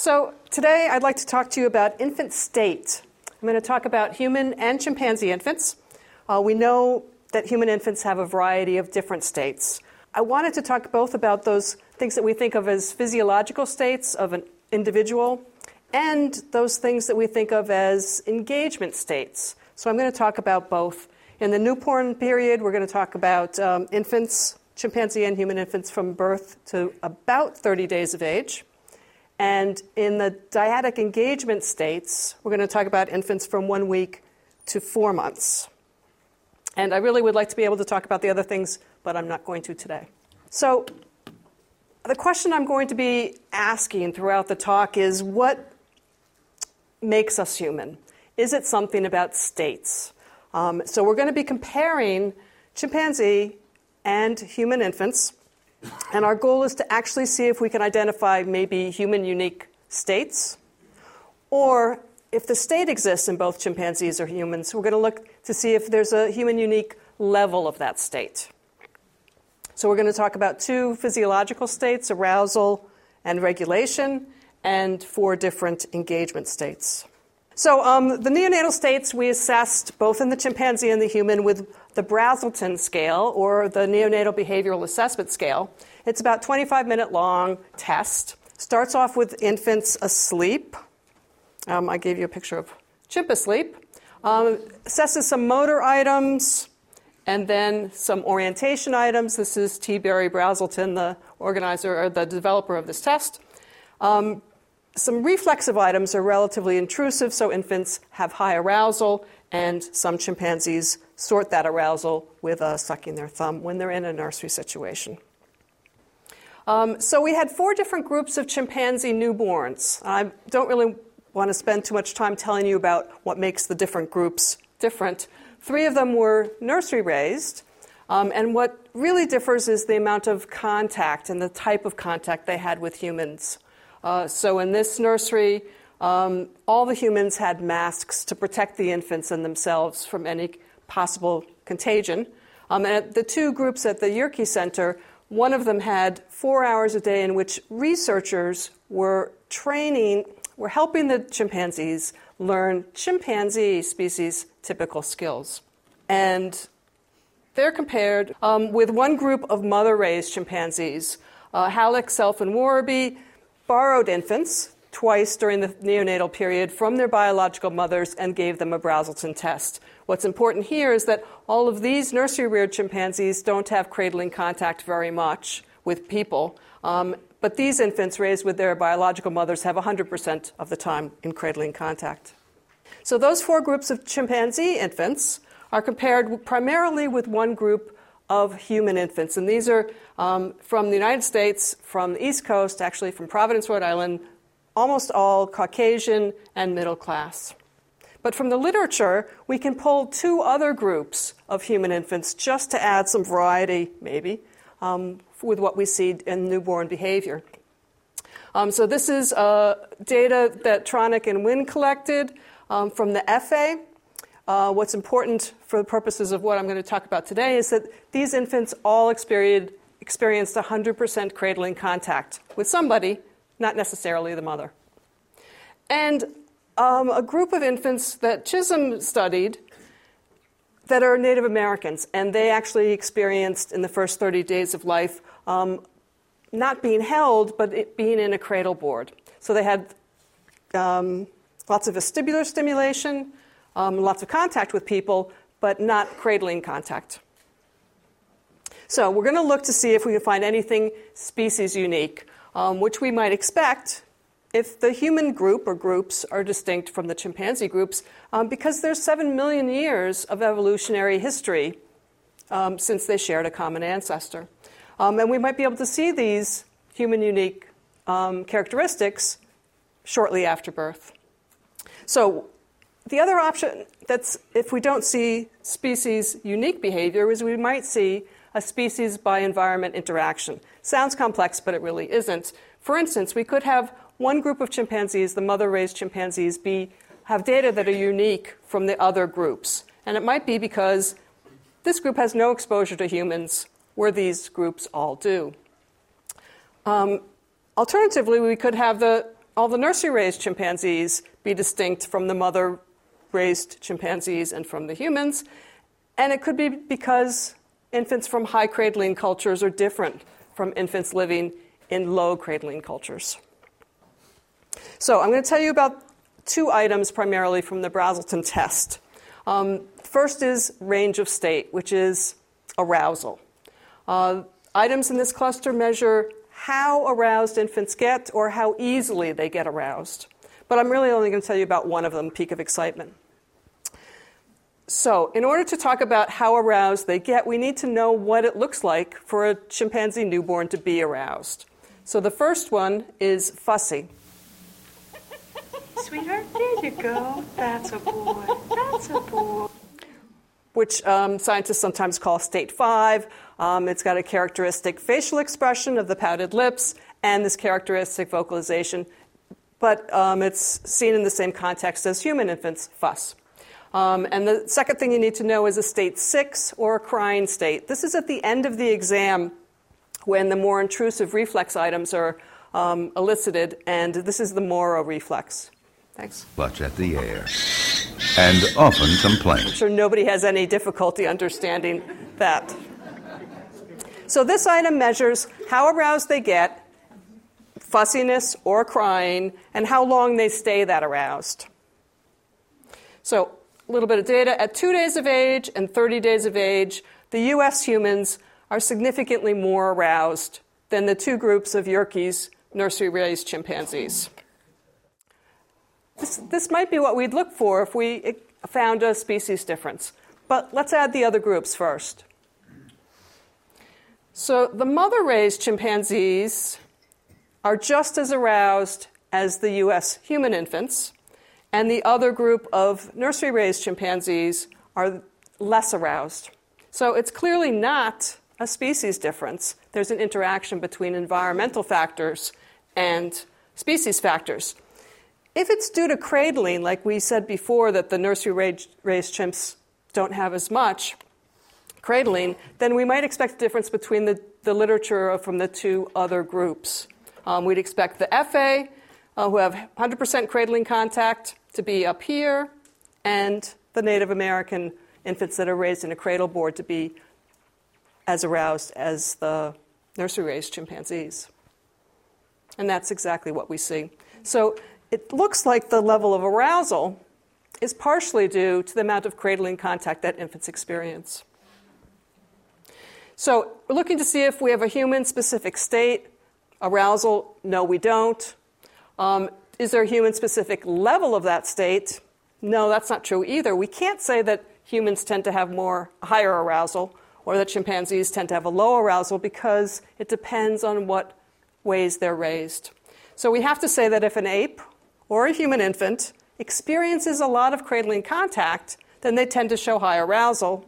So, today I'd like to talk to you about infant state. I'm going to talk about human and chimpanzee infants. Uh, we know that human infants have a variety of different states. I wanted to talk both about those things that we think of as physiological states of an individual and those things that we think of as engagement states. So I'm going to talk about both. In the newborn period, we're going to talk about um, infants, chimpanzee and human infants from birth to about 30 days of age. And in the dyadic engagement states, we're going to talk about infants from one week to four months. And I really would like to be able to talk about the other things, but I'm not going to today. So, the question I'm going to be asking throughout the talk is what makes us human? Is it something about states? Um, so, we're going to be comparing chimpanzee and human infants, and our goal is to actually see if we can identify maybe human unique states or if the state exists in both chimpanzees or humans, we're going to look to see if there's a human unique level of that state. So, we're going to talk about two physiological states arousal and regulation, and four different engagement states. So, um, the neonatal states we assessed both in the chimpanzee and the human with the Brazelton scale or the neonatal behavioral assessment scale. It's about 25 minute long test. Starts off with infants asleep um, I gave you a picture of chimp asleep. Um, assesses some motor items and then some orientation items. This is T. Barry Brazelton, the organizer or the developer of this test. Um, some reflexive items are relatively intrusive, so infants have high arousal, and some chimpanzees sort that arousal with uh, sucking their thumb when they're in a nursery situation. Um, so we had four different groups of chimpanzee newborns. I don't really want to spend too much time telling you about what makes the different groups different. Three of them were nursery raised, um, and what really differs is the amount of contact and the type of contact they had with humans. Uh, so in this nursery, um, all the humans had masks to protect the infants and themselves from any possible contagion. Um, and the two groups at the Yerkes Center, one of them had four hours a day in which researchers were training we're helping the chimpanzees learn chimpanzee species typical skills. And they're compared um, with one group of mother raised chimpanzees. Uh, Hallock, Self, and Worobey borrowed infants twice during the neonatal period from their biological mothers and gave them a Brazelton test. What's important here is that all of these nursery reared chimpanzees don't have cradling contact very much with people. Um, but these infants raised with their biological mothers have 100% of the time in cradling contact. So those four groups of chimpanzee infants are compared primarily with one group of human infants. And these are um, from the United States, from the East Coast, actually from Providence, Rhode Island, almost all Caucasian and middle class. But from the literature, we can pull two other groups of human infants just to add some variety, maybe, um, with what we see in newborn behavior. Um, so this is uh, data that Tronick and Winn collected um, from the Efe. Uh, what's important for the purposes of what I'm going to talk about today is that these infants all experienced 100% cradling contact with somebody, not necessarily the mother. And um, a group of infants that Chisholm studied that are Native Americans, and they actually experienced in the first 30 days of life um, not being held, but being in a cradle board. So they had um, lots of vestibular stimulation, um, lots of contact with people, but not cradling contact. So we're going to look to see if we can find anything species unique, um, which we might expect if the human group or groups are distinct from the chimpanzee groups, um, because there's seven million years of evolutionary history um, since they shared a common ancestor. Um, and we might be able to see these human unique um, characteristics shortly after birth. So, the other option that's if we don't see species unique behavior is we might see a species by environment interaction. Sounds complex, but it really isn't. For instance, we could have one group of chimpanzees, the mother raised chimpanzees, be, have data that are unique from the other groups. And it might be because this group has no exposure to humans, where these groups all do. Um, alternatively, we could have the all the nursery raised chimpanzees be distinct from the mother raised chimpanzees and from the humans. And it could be because infants from high cradling cultures are different from infants living in low cradling cultures. So, I'm going to tell you about two items primarily from the Brazelton test. Um, first is range of state, which is arousal. Uh, items in this cluster measure how aroused infants get or how easily they get aroused. But I'm really only going to tell you about one of them, peak of excitement. So, in order to talk about how aroused they get, we need to know what it looks like for a chimpanzee newborn to be aroused. So, the first one is fussy. Sweetheart, there you go. That's a boy. That's a boy. Which um, scientists sometimes call state five. Um, it's got a characteristic facial expression of the pouted lips and this characteristic vocalization, but um, it's seen in the same context as human infants, fuss. Um, and the second thing you need to know is a state six or a crying state. This is at the end of the exam when the more intrusive reflex items are um, elicited, and this is the Moro reflex. Thanks. Clutch at the air. And often complain. I'm sure nobody has any difficulty understanding that. So this item measures how aroused they get, fussiness or crying, and how long they stay that aroused. So a little bit of data. At two days of age and 30 days of age, the US humans are significantly more aroused than the two groups of Yerkes nursery raised chimpanzees. This, this might be what we'd look for if we found a species difference. But let's add the other groups first. So the mother raised chimpanzees are just as aroused as the US human infants, and the other group of nursery raised chimpanzees are less aroused. So it's clearly not a species difference. There's an interaction between environmental factors and species factors. If it's due to cradling, like we said before, that the nursery raised chimps don't have as much cradling, then we might expect a difference between the, the literature from the two other groups. Um, we'd expect the Efe, uh, who have 100% cradling contact, to be up here, and the Native American infants that are raised in a cradle board to be as aroused as the nursery raised chimpanzees. And that's exactly what we see. So it looks like the level of arousal is partially due to the amount of cradling contact that infants experience. So we're looking to see if we have a human specific state. Arousal, no, we don't. Um, is there a human specific level of that state? No, that's not true either. We can't say that humans tend to have more higher arousal or that chimpanzees tend to have a low arousal because it depends on what ways they're raised. So we have to say that if an ape or a human infant experiences a lot of cradling contact, then they tend to show high arousal.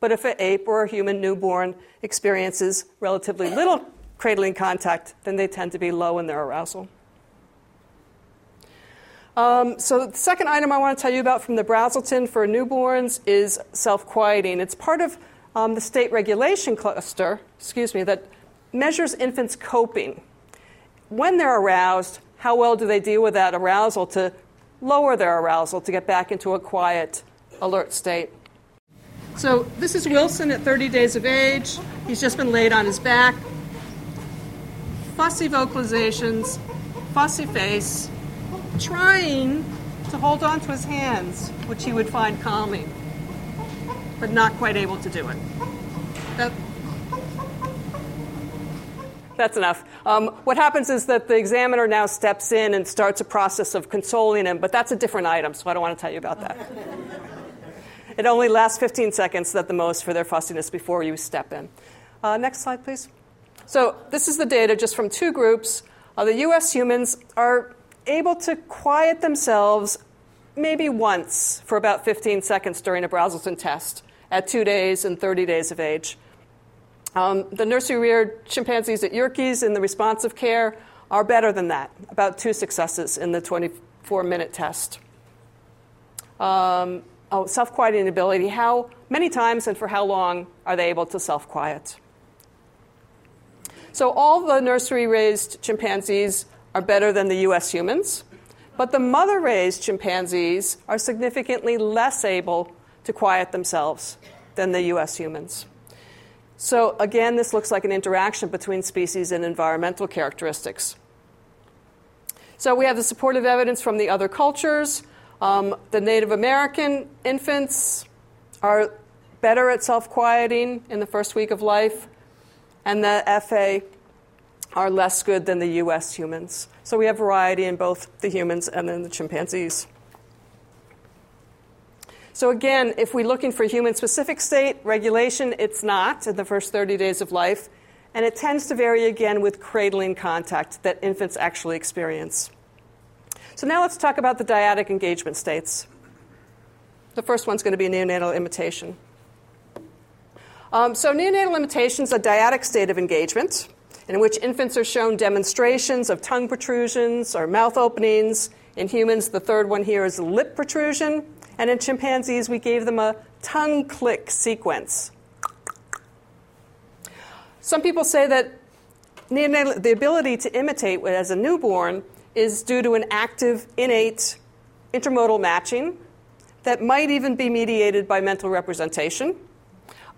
But if an ape or a human newborn experiences relatively little cradling contact, then they tend to be low in their arousal. Um, so, the second item I want to tell you about from the Brazelton for newborns is self quieting. It's part of um, the state regulation cluster, excuse me, that measures infants' coping. When they're aroused, how well do they deal with that arousal to lower their arousal to get back into a quiet, alert state? So, this is Wilson at 30 days of age. He's just been laid on his back. Fussy vocalizations, fussy face, trying to hold on to his hands, which he would find calming, but not quite able to do it. That, that's enough. Um, what happens is that the examiner now steps in and starts a process of consoling him, but that's a different item, so I don't want to tell you about that. it only lasts 15 seconds at the most for their fussiness before you step in. Uh, next slide, please. So, this is the data just from two groups. Uh, the US humans are able to quiet themselves maybe once for about 15 seconds during a Brazelton test at two days and 30 days of age. Um, the nursery reared chimpanzees at Yerkes in the responsive care are better than that, about two successes in the 24 minute test. Um, oh, self quieting ability. How many times and for how long are they able to self quiet? So, all the nursery raised chimpanzees are better than the US humans, but the mother raised chimpanzees are significantly less able to quiet themselves than the US humans. So, again, this looks like an interaction between species and environmental characteristics. So, we have the supportive evidence from the other cultures. Um, the Native American infants are better at self quieting in the first week of life, and the Efe are less good than the US humans. So, we have variety in both the humans and then the chimpanzees. So, again, if we're looking for human specific state regulation, it's not in the first 30 days of life. And it tends to vary again with cradling contact that infants actually experience. So, now let's talk about the dyadic engagement states. The first one's going to be neonatal imitation. Um, so, neonatal imitation is a dyadic state of engagement in which infants are shown demonstrations of tongue protrusions or mouth openings. In humans, the third one here is lip protrusion. And in chimpanzees, we gave them a tongue click sequence. Some people say that the ability to imitate as a newborn is due to an active, innate intermodal matching that might even be mediated by mental representation.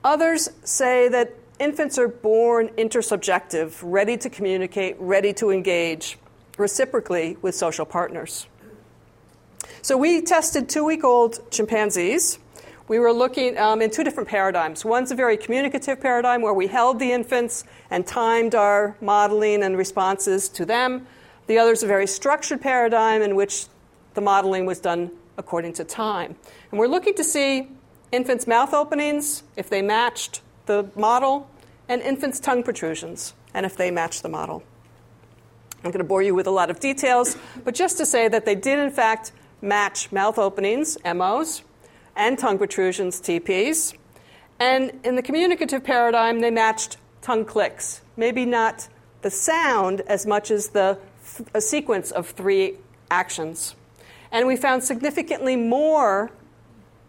Others say that infants are born intersubjective, ready to communicate, ready to engage reciprocally with social partners. So we tested two week old chimpanzees. We were looking um, in two different paradigms. One's a very communicative paradigm where we held the infants and timed our modeling and responses to them. The other is a very structured paradigm in which the modeling was done according to time. And we're looking to see infants' mouth openings, if they matched the model, and infants' tongue protrusions, and if they match the model. I'm going to bore you with a lot of details, but just to say that they did, in fact, match mouth openings, MOs, and tongue protrusions, TPs. And in the communicative paradigm, they matched tongue clicks. Maybe not the sound as much as the a sequence of three actions. And we found significantly more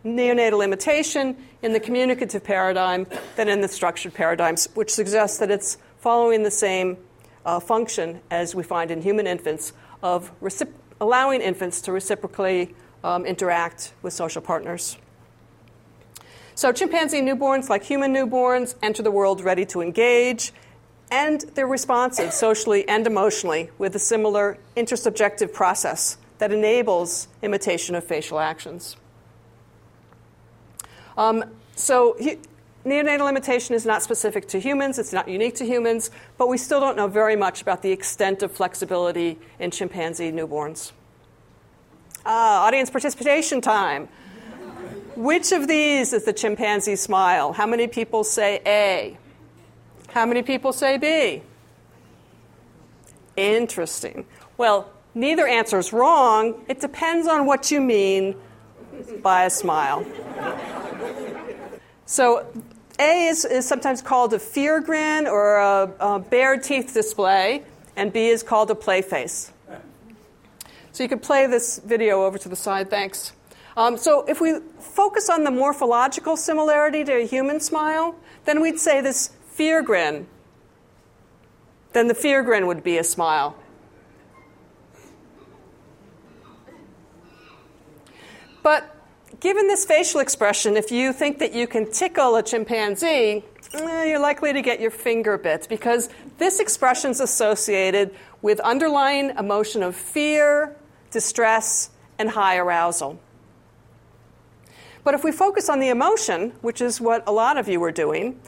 neonatal imitation in the communicative paradigm than in the structured paradigms, which suggests that it's following the same uh, function as we find in human infants of recip- allowing infants to reciprocally um, interact with social partners. So, chimpanzee newborns, like human newborns, enter the world ready to engage, and they're responsive socially and emotionally with a similar intersubjective process that enables imitation of facial actions. Um, so, neonatal imitation is not specific to humans, it's not unique to humans, but we still don't know very much about the extent of flexibility in chimpanzee newborns. Uh, audience participation time. Which of these is the chimpanzee smile? How many people say A? How many people say B? Interesting. Well, neither answer is wrong. It depends on what you mean by a smile. So, A is, is sometimes called a fear grin or a, a bared teeth display, and B is called a play face. So, you could play this video over to the side. Thanks. Um, so, if we focus on the morphological similarity to a human smile, then we'd say this fear grin. Then the fear grin would be a smile. But given this facial expression, if you think that you can tickle a chimpanzee, eh, you're likely to get your finger bit because this expression is associated with underlying emotion of fear, distress, and high arousal. But if we focus on the emotion, which is what a lot of you are doing,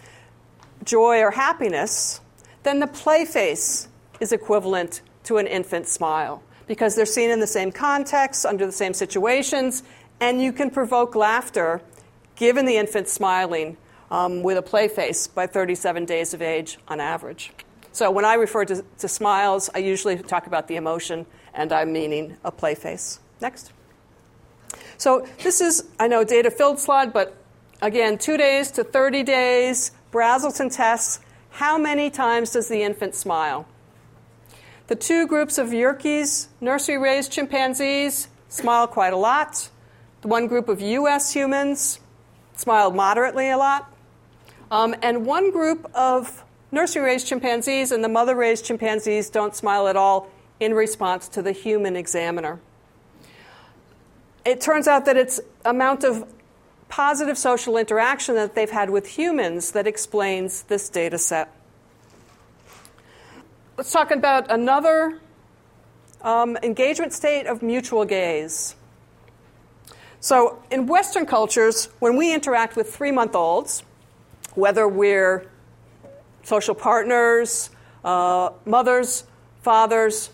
joy or happiness, then the play face is equivalent to an infant smile because they're seen in the same context, under the same situations, and you can provoke laughter given the infant smiling um, with a play face by 37 days of age on average. So when I refer to, to smiles, I usually talk about the emotion, and I'm meaning a play face. Next. So this is, I know, data filled slide, but again, two days to 30 days, Brazelton tests. How many times does the infant smile? The two groups of Yerkes, nursery raised chimpanzees, smile quite a lot. The one group of US humans smiled moderately a lot. Um, and one group of nursery raised chimpanzees and the mother raised chimpanzees don't smile at all, in response to the human examiner. It turns out that it's amount of positive social interaction that they've had with humans that explains this data set. Let's talk about another um, engagement state of mutual gaze. So, in Western cultures, when we interact with three month olds, whether we're social partners, uh, mothers, fathers,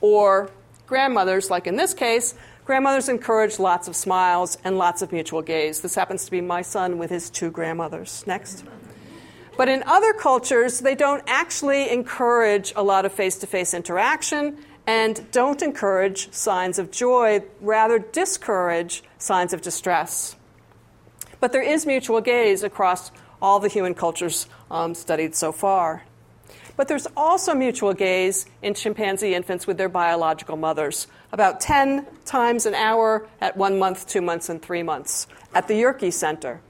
or grandmothers, like in this case, grandmothers encourage lots of smiles and lots of mutual gaze. This happens to be my son with his two grandmothers. Next. But in other cultures, they don't actually encourage a lot of face to face interaction and don't encourage signs of joy, rather, discourage signs of distress. But there is mutual gaze across all the human cultures um, studied so far. But there's also mutual gaze in chimpanzee infants with their biological mothers, about 10 times an hour at one month, two months, and three months at the Yerkes Center.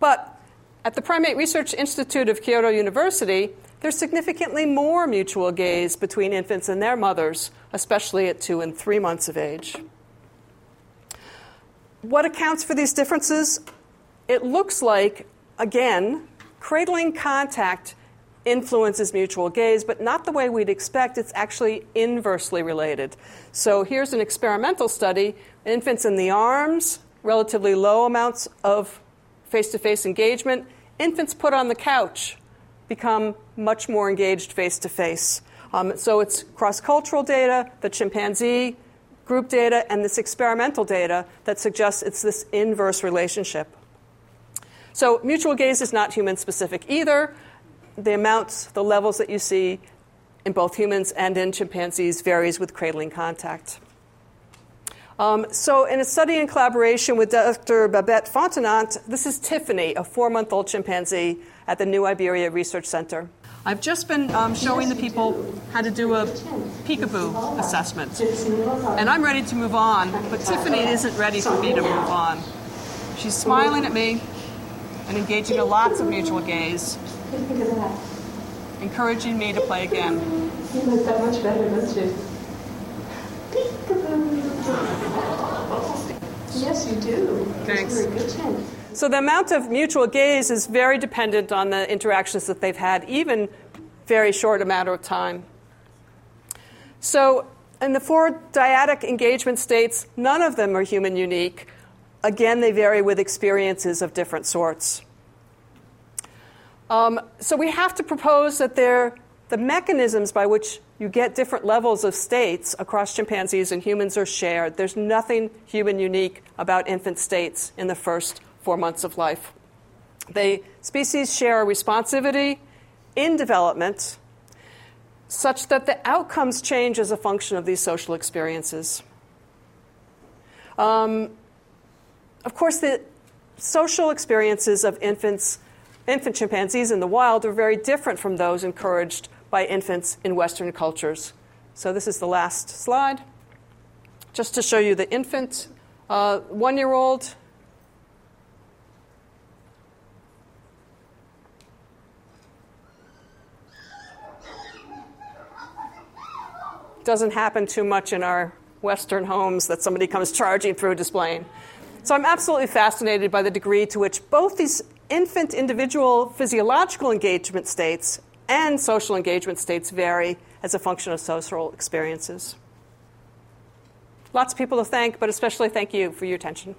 But at the Primate Research Institute of Kyoto University, there's significantly more mutual gaze between infants and their mothers, especially at two and three months of age. What accounts for these differences? It looks like, again, cradling contact influences mutual gaze, but not the way we'd expect. It's actually inversely related. So here's an experimental study infants in the arms, relatively low amounts of face to face engagement. Infants put on the couch, become much more engaged face to face. So it's cross cultural data, the chimpanzee group data, and this experimental data that suggests it's this inverse relationship. So mutual gaze is not human specific either. The amounts, the levels that you see in both humans and in chimpanzees varies with cradling contact. Um, so, in a study in collaboration with Dr. Babette Fontenot, this is Tiffany, a four month old chimpanzee at the New Iberia Research Center. I've just been um, showing the people how to do a peekaboo assessment. And I'm ready to move on, but Tiffany isn't ready for me to move on. She's smiling at me and engaging in lots of mutual gaze, encouraging me to play again. You look that much better, don't you? Yes, you do. Thanks. Very good chin. So the amount of mutual gaze is very dependent on the interactions that they've had, even very short amount of time. So in the four dyadic engagement states, none of them are human unique. Again, they vary with experiences of different sorts. Um, so we have to propose that they're the mechanisms by which you get different levels of states across chimpanzees and humans are shared. There's nothing human unique about infant states in the first four months of life. The species share a responsivity in development such that the outcomes change as a function of these social experiences. Um, of course, the social experiences of infants, infant chimpanzees in the wild are very different from those encouraged by infants in Western cultures. So, this is the last slide. Just to show you the infant, uh, one year old doesn't happen too much in our Western homes that somebody comes charging through a displaying. So I'm absolutely fascinated by the degree to which both these infant individual physiological engagement states and social engagement states vary as a function of social experiences. Lots of people to thank, but especially thank you for your attention.